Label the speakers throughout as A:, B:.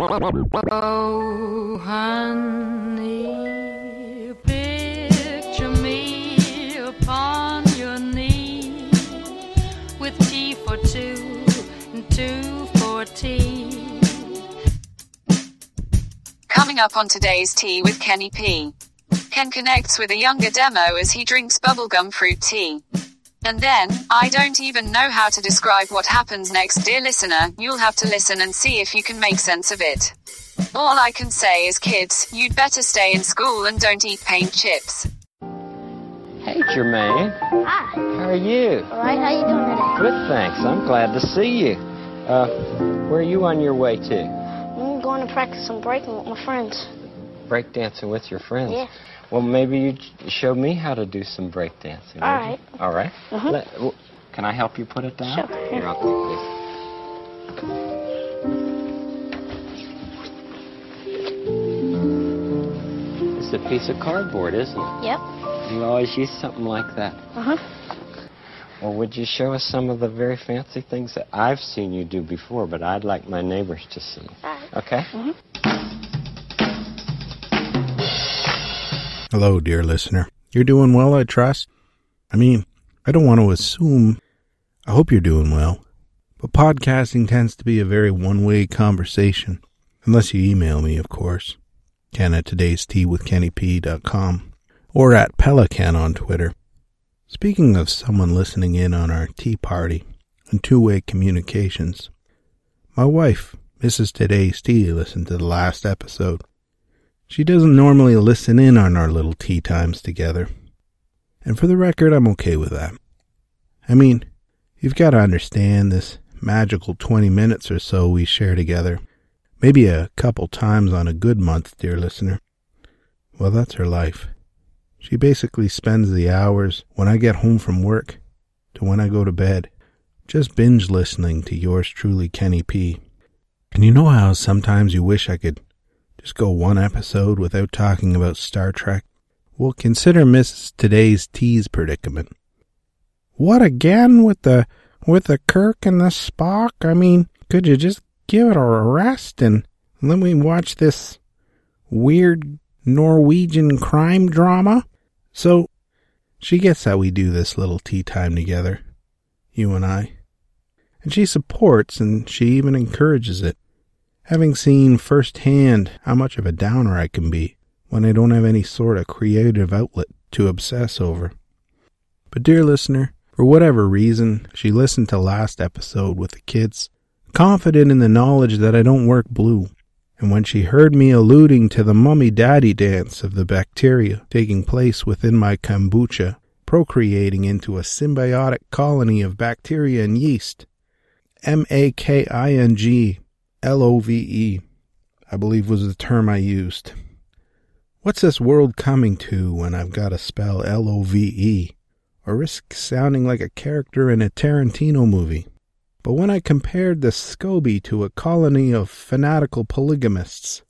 A: Oh, honey, picture me upon your knee with tea for two and two for tea.
B: Coming up on today's Tea with Kenny P. Ken connects with a younger demo as he drinks bubblegum fruit tea. And then, I don't even know how to describe what happens next, dear listener. You'll have to listen and see if you can make sense of it. All I can say is, kids, you'd better stay in school and don't eat paint chips.
C: Hey, Jermaine.
D: Hi.
C: How are you?
D: All right, how you doing today?
C: Good, thanks. I'm glad to see you. Uh, where are you on your way to?
D: I'm going to practice some breaking with my friends.
C: Breakdancing with your friends?
D: Yeah.
C: Well, maybe you show me how to do some breakdancing.
D: All
C: would you?
D: right.
C: All right.
D: Mhm.
C: Let- w- can I help you put it down?
D: Sure.
C: Here, I'll take this. It's a piece of cardboard, isn't it?
D: Yep.
C: You always use something like that.
D: Uh huh.
C: Well, would you show us some of the very fancy things that I've seen you do before, but I'd like my neighbors to see?
D: All right.
C: Okay?
D: Mhm.
E: Hello, dear listener. You're doing well, I trust? I mean, I don't want to assume. I hope you're doing well. But podcasting tends to be a very one way conversation. Unless you email me, of course. Ken at today's tea with or at Pelican on Twitter. Speaking of someone listening in on our tea party and two way communications, my wife, Mrs. Today's Tea, listened to the last episode. She doesn't normally listen in on our little tea times together. And for the record, I'm okay with that. I mean, you've got to understand this magical 20 minutes or so we share together. Maybe a couple times on a good month, dear listener. Well, that's her life. She basically spends the hours when I get home from work to when I go to bed just binge listening to yours truly, Kenny P. And you know how sometimes you wish I could just go one episode without talking about Star Trek? Well, consider Mrs. Today's Tea's predicament. What again with the with the Kirk and the Spock? I mean, could you just give it a rest and let me watch this weird Norwegian crime drama? So, she gets that we do this little tea time together, you and I. And she supports and she even encourages it having seen firsthand how much of a downer I can be when I don't have any sort of creative outlet to obsess over. But, dear listener, for whatever reason, she listened to last episode with the kids, confident in the knowledge that I don't work blue. And when she heard me alluding to the mummy daddy dance of the bacteria taking place within my kombucha, procreating into a symbiotic colony of bacteria and yeast, M A K I N G L O V E, I believe was the term I used. What's this world coming to when I've got to spell L O V E, or risk sounding like a character in a Tarantino movie? But when I compared the SCOBY to a colony of fanatical polygamists,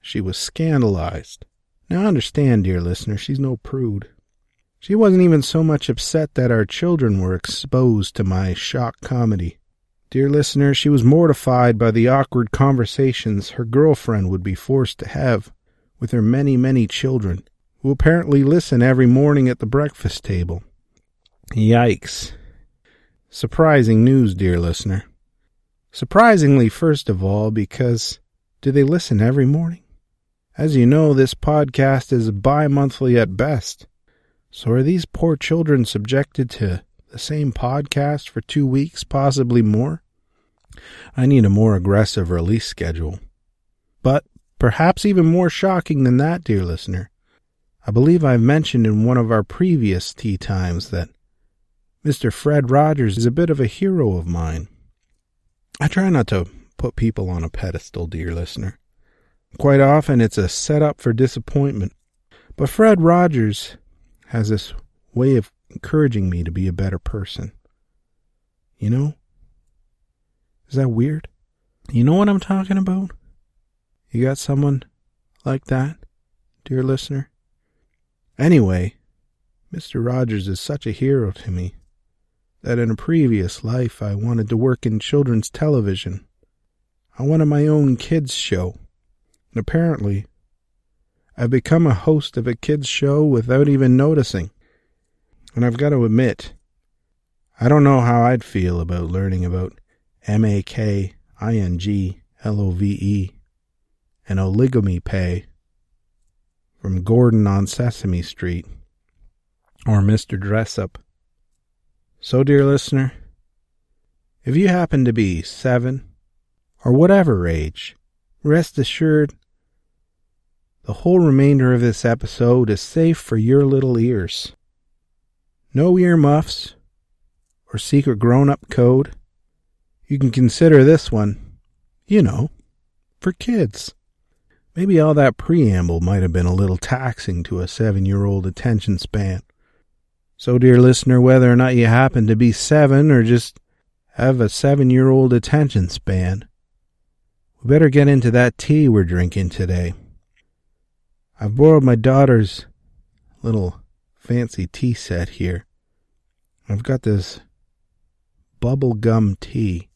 E: she was scandalized. Now understand, dear listener, she's no prude. She wasn't even so much upset that our children were exposed to my shock comedy. Dear listener, she was mortified by the awkward conversations her girlfriend would be forced to have with her many, many children, who apparently listen every morning at the breakfast table. Yikes. Surprising news, dear listener. Surprisingly, first of all, because do they listen every morning? As you know, this podcast is bi monthly at best. So are these poor children subjected to the same podcast for two weeks, possibly more? I need a more aggressive release schedule. But perhaps even more shocking than that, dear listener, I believe I've mentioned in one of our previous tea times that Mr. Fred Rogers is a bit of a hero of mine. I try not to put people on a pedestal, dear listener. Quite often it's a setup for disappointment. But Fred Rogers has this way of encouraging me to be a better person. You know? Is that weird? You know what I'm talking about? You got someone like that, dear listener? Anyway, Mr. Rogers is such a hero to me that in a previous life I wanted to work in children's television. on one of my own kids' show. And apparently, I've become a host of a kids' show without even noticing. And I've got to admit, I don't know how I'd feel about learning about M A K I N G L O V E and oligamy pay from Gordon on Sesame Street or Mr. Dressup. So, dear listener, if you happen to be seven or whatever age, rest assured the whole remainder of this episode is safe for your little ears. No earmuffs or secret grown up code. You can consider this one, you know, for kids. Maybe all that preamble might have been a little taxing to a seven year old attention span. So, dear listener, whether or not you happen to be seven or just have a seven year old attention span, we better get into that tea we're drinking today. I've borrowed my daughter's little fancy tea set here. I've got this bubble gum tea,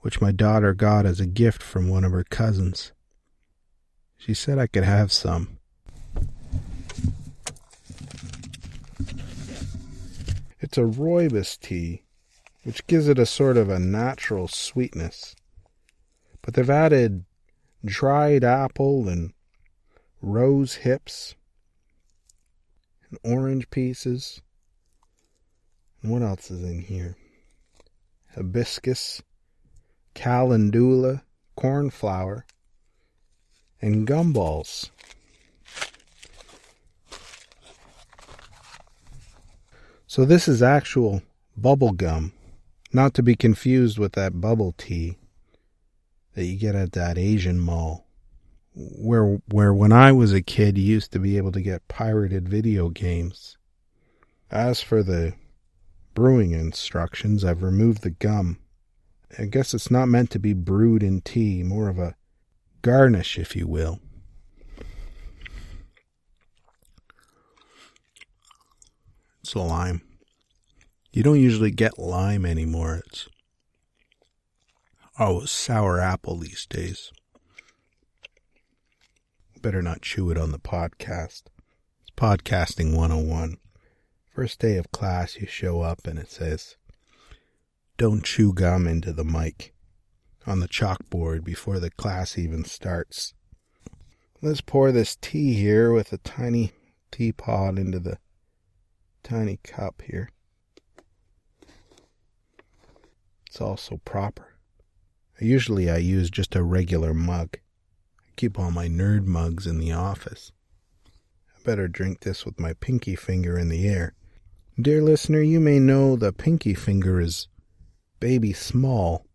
E: which my daughter got as a gift from one of her cousins. She said I could have some. It's a rooibos tea, which gives it a sort of a natural sweetness. But they've added dried apple and rose hips and orange pieces. What else is in here? Hibiscus, calendula, cornflower, and gumballs. So this is actual bubble gum, not to be confused with that bubble tea that you get at that Asian mall. Where where when I was a kid you used to be able to get pirated video games. As for the brewing instructions, I've removed the gum. I guess it's not meant to be brewed in tea, more of a garnish, if you will. It's a lime. You don't usually get lime anymore. It's oh, sour apple these days. Better not chew it on the podcast. It's podcasting 101. First day of class, you show up and it says, Don't chew gum into the mic on the chalkboard before the class even starts. Let's pour this tea here with a tiny teapot into the tiny cup here. It's also proper. Usually I use just a regular mug. I keep all my nerd mugs in the office. I better drink this with my pinky finger in the air. Dear listener, you may know the pinky finger is baby small.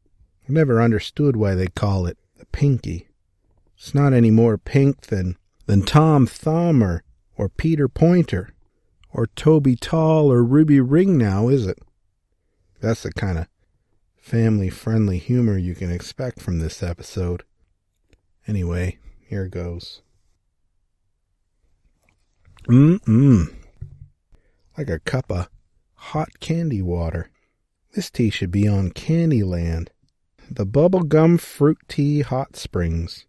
E: I've never understood why they call it the pinky. It's not any more pink than, than Tom Thumb or, or Peter Pointer or Toby Tall or Ruby Ring now, is it? That's the kind of family friendly humor you can expect from this episode. Anyway, here goes. Mmm like a cup of hot candy water. This tea should be on Candyland. The bubblegum fruit tea hot springs,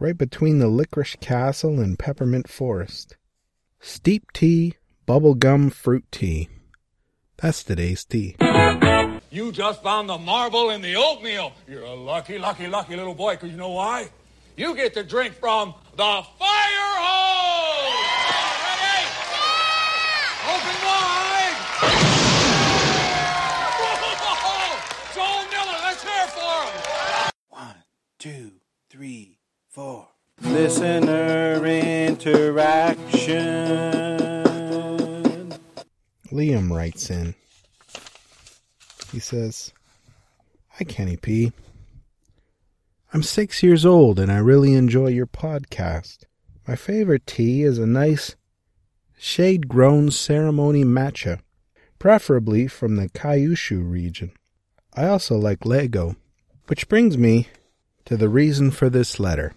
E: right between the licorice castle and peppermint forest. Steep tea, bubblegum fruit tea. That's today's tea.
F: You just found the marble in the oatmeal. You're a lucky, lucky, lucky little boy, because you know why? You get to drink from the fire hose!
G: Two, three, four. Listener interaction.
E: Liam writes in. He says, Hi, Kenny P. I'm six years old and I really enjoy your podcast. My favorite tea is a nice shade grown ceremony matcha, preferably from the Kyushu region. I also like Lego, which brings me to the reason for this letter.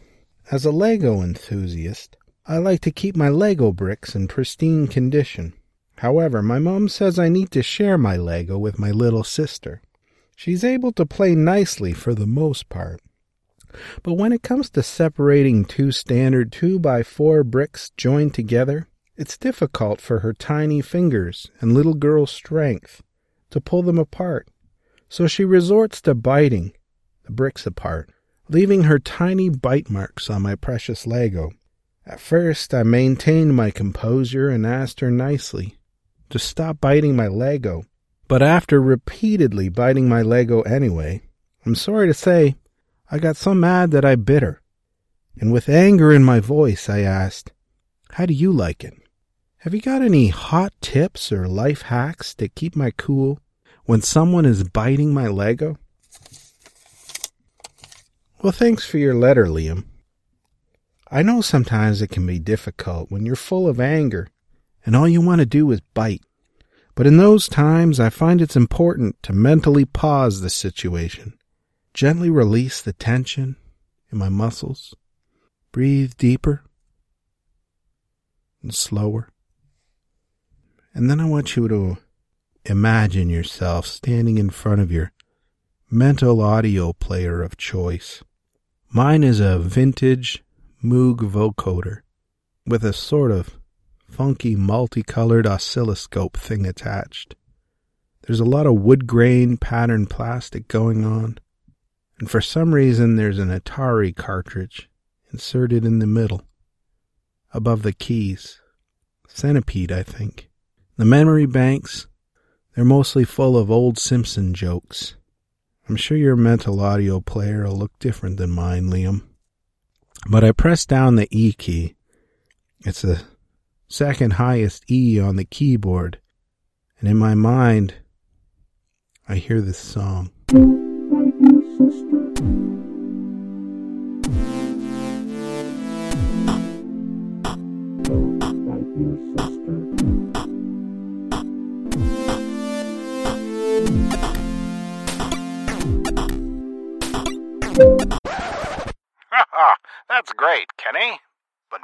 E: As a Lego enthusiast, I like to keep my Lego bricks in pristine condition. However, my mom says I need to share my Lego with my little sister. She's able to play nicely for the most part. But when it comes to separating two standard 2 by 4 bricks joined together, it's difficult for her tiny fingers and little girl strength to pull them apart. So she resorts to biting the bricks apart, leaving her tiny bite marks on my precious Lego. At first, I maintained my composure and asked her nicely to stop biting my Lego. But after repeatedly biting my Lego anyway, I'm sorry to say, I got so mad that I bit her. And with anger in my voice, I asked, How do you like it? Have you got any hot tips or life hacks to keep my cool when someone is biting my Lego? Well, thanks for your letter, Liam. I know sometimes it can be difficult when you're full of anger and all you want to do is bite. But in those times, I find it's important to mentally pause the situation, gently release the tension in my muscles, breathe deeper and slower. And then I want you to imagine yourself standing in front of your mental audio player of choice. Mine is a vintage Moog vocoder with a sort of funky multicolored oscilloscope thing attached. There's a lot of wood grain patterned plastic going on, and for some reason there's an Atari cartridge inserted in the middle, above the keys. Centipede, I think. The memory banks, they're mostly full of old Simpson jokes. I'm sure your mental audio player will look different than mine, Liam. But I press down the E key. It's the second highest E on the keyboard, and in my mind, I hear this song.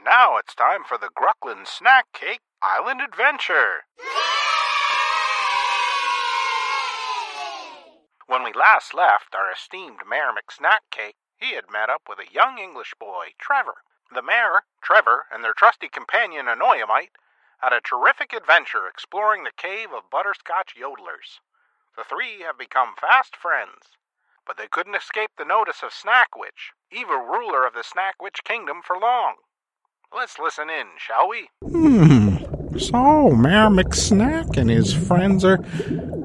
H: Now it's time for the Gruckland Snack Cake Island Adventure. When we last left our esteemed Mayor McSnackcake, he had met up with a young English boy, Trevor. The mayor, Trevor, and their trusty companion, Anoyamite, had a terrific adventure exploring the cave of butterscotch yodelers. The three have become fast friends, but they couldn't escape the notice of Snackwitch, evil ruler of the Snackwitch Kingdom, for long. Let's listen in, shall we?
E: Hmm. So, Mayor McSnack and his friends are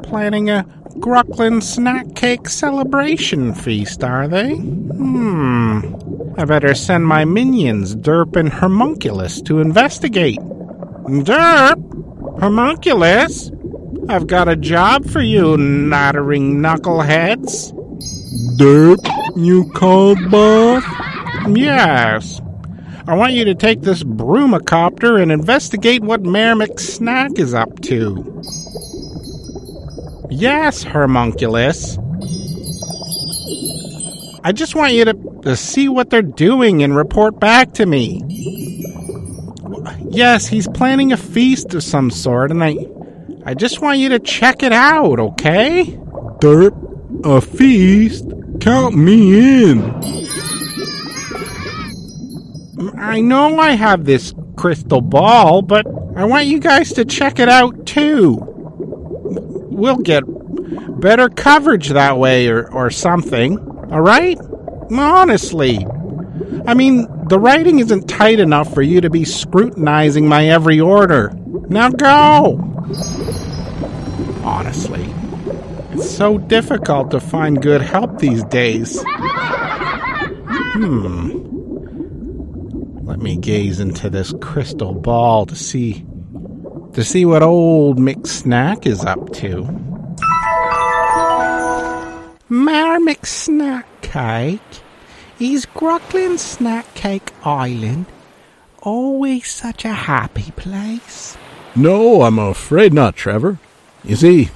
E: planning a Gruckland snack cake celebration feast, are they? Hmm. I better send my minions, Derp and Hermunculus, to investigate. Derp! Hermunculus! I've got a job for you, nattering knuckleheads. Derp, you called, boss? Yes. I want you to take this broomacopter and investigate what Mayor McSnack is up to. Yes, Hermunculus. I just want you to, to see what they're doing and report back to me. Yes, he's planning a feast of some sort, and I, I just want you to check it out, okay? Derp, a feast? Count me in. I know I have this crystal ball, but I want you guys to check it out too. We'll get better coverage that way or, or something, alright? Honestly. I mean, the writing isn't tight enough for you to be scrutinizing my every order. Now go! Honestly, it's so difficult to find good help these days. Hmm. Let me gaze into this crystal ball to see to see what old McSnack is up to. Mar McSnack Cake is Gruckland Snack Cake Island always such a happy place?
I: No, I'm afraid not, Trevor. You see,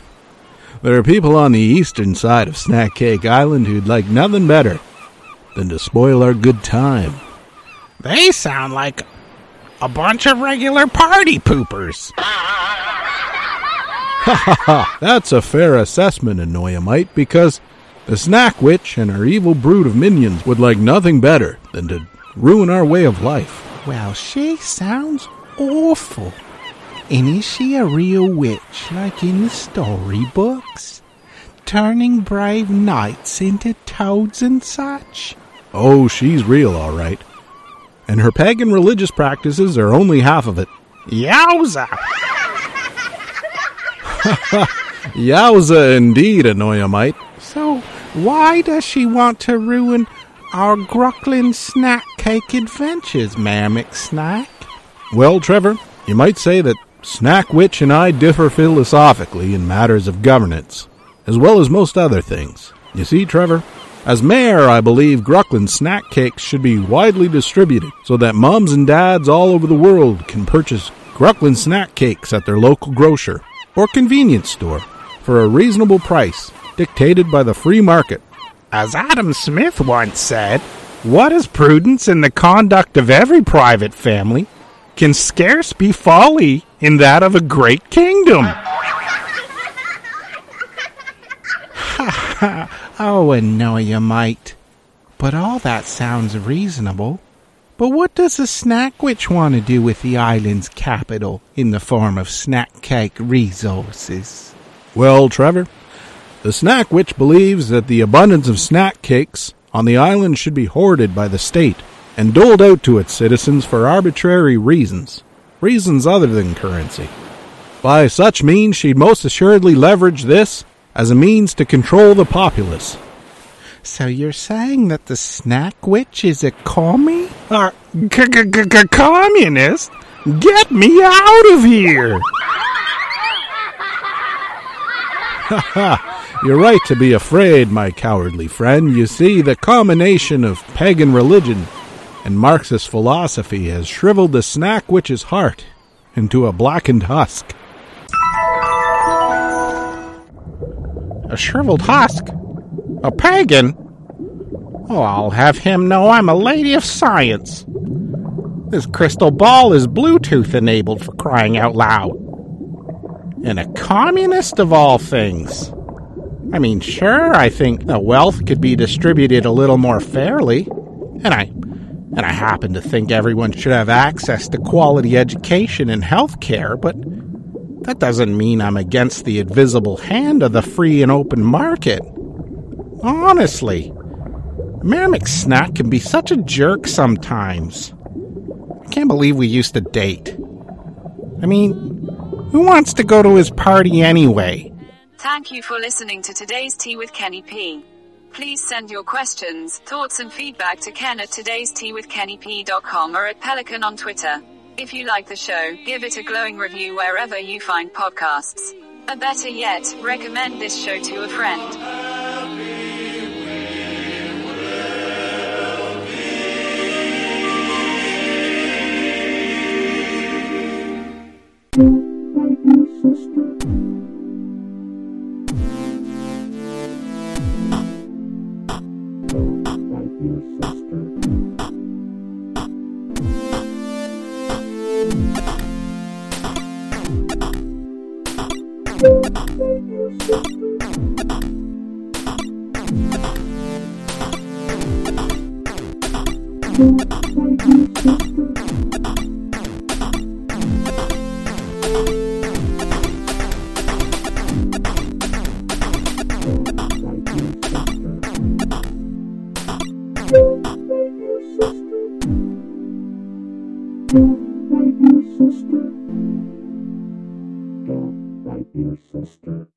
I: there are people on the eastern side of Snack Cake Island who'd like nothing better than to spoil our good time.
E: They sound like a bunch of regular party poopers.
J: Ha ha ha! That's a fair assessment, Anoyamite, because the Snack Witch and her evil brood of minions would like nothing better than to ruin our way of life.
E: Well, she sounds awful. And is she a real witch like in the storybooks? Turning brave knights into toads and such?
J: Oh, she's real, all right. And her pagan religious practices are only half of it.
E: Yowza!
J: Yowza indeed, Anoyamite.
E: So, why does she want to ruin our Grucklin snack cake adventures, Mammoth Snack?
J: Well, Trevor, you might say that Snack Witch and I differ philosophically in matters of governance, as well as most other things. You see, Trevor, as mayor, I believe Grucklin snack cakes should be widely distributed so that moms and dads all over the world can purchase Grucklin snack cakes at their local grocer or convenience store for a reasonable price dictated by the free market.
E: As Adam Smith once said, what is prudence in the conduct of every private family can scarce be folly in that of a great kingdom. oh, Anoyamite. But all that sounds reasonable. But what does the snack witch want to do with the island's capital in the form of snack cake resources?
J: Well, Trevor, the snack witch believes that the abundance of snack cakes on the island should be hoarded by the state and doled out to its citizens for arbitrary reasons, reasons other than currency. By such means, she'd most assuredly leverage this as a means to control the populace.
E: So you're saying that the snack witch is a commie? Uh, or communist? Get me out of here!
J: Ha ha! You're right to be afraid, my cowardly friend. You see, the combination of pagan religion and Marxist philosophy has shriveled the snack witch's heart into a blackened husk.
E: A shriveled husk? A pagan? Oh, I'll have him know I'm a lady of science. This crystal ball is Bluetooth enabled for crying out loud. And a communist of all things. I mean, sure, I think the wealth could be distributed a little more fairly. And I and I happen to think everyone should have access to quality education and health care, but that doesn't mean I'm against the invisible hand of the free and open market. Honestly, Mayor McSnack can be such a jerk sometimes. I can't believe we used to date. I mean, who wants to go to his party anyway?
B: Thank you for listening to today's Tea with Kenny P. Please send your questions, thoughts, and feedback to Ken at today's tea with or at Pelican on Twitter. If you like the show, give it a glowing review wherever you find podcasts. Or better yet, recommend this show to a friend.
K: Don't fight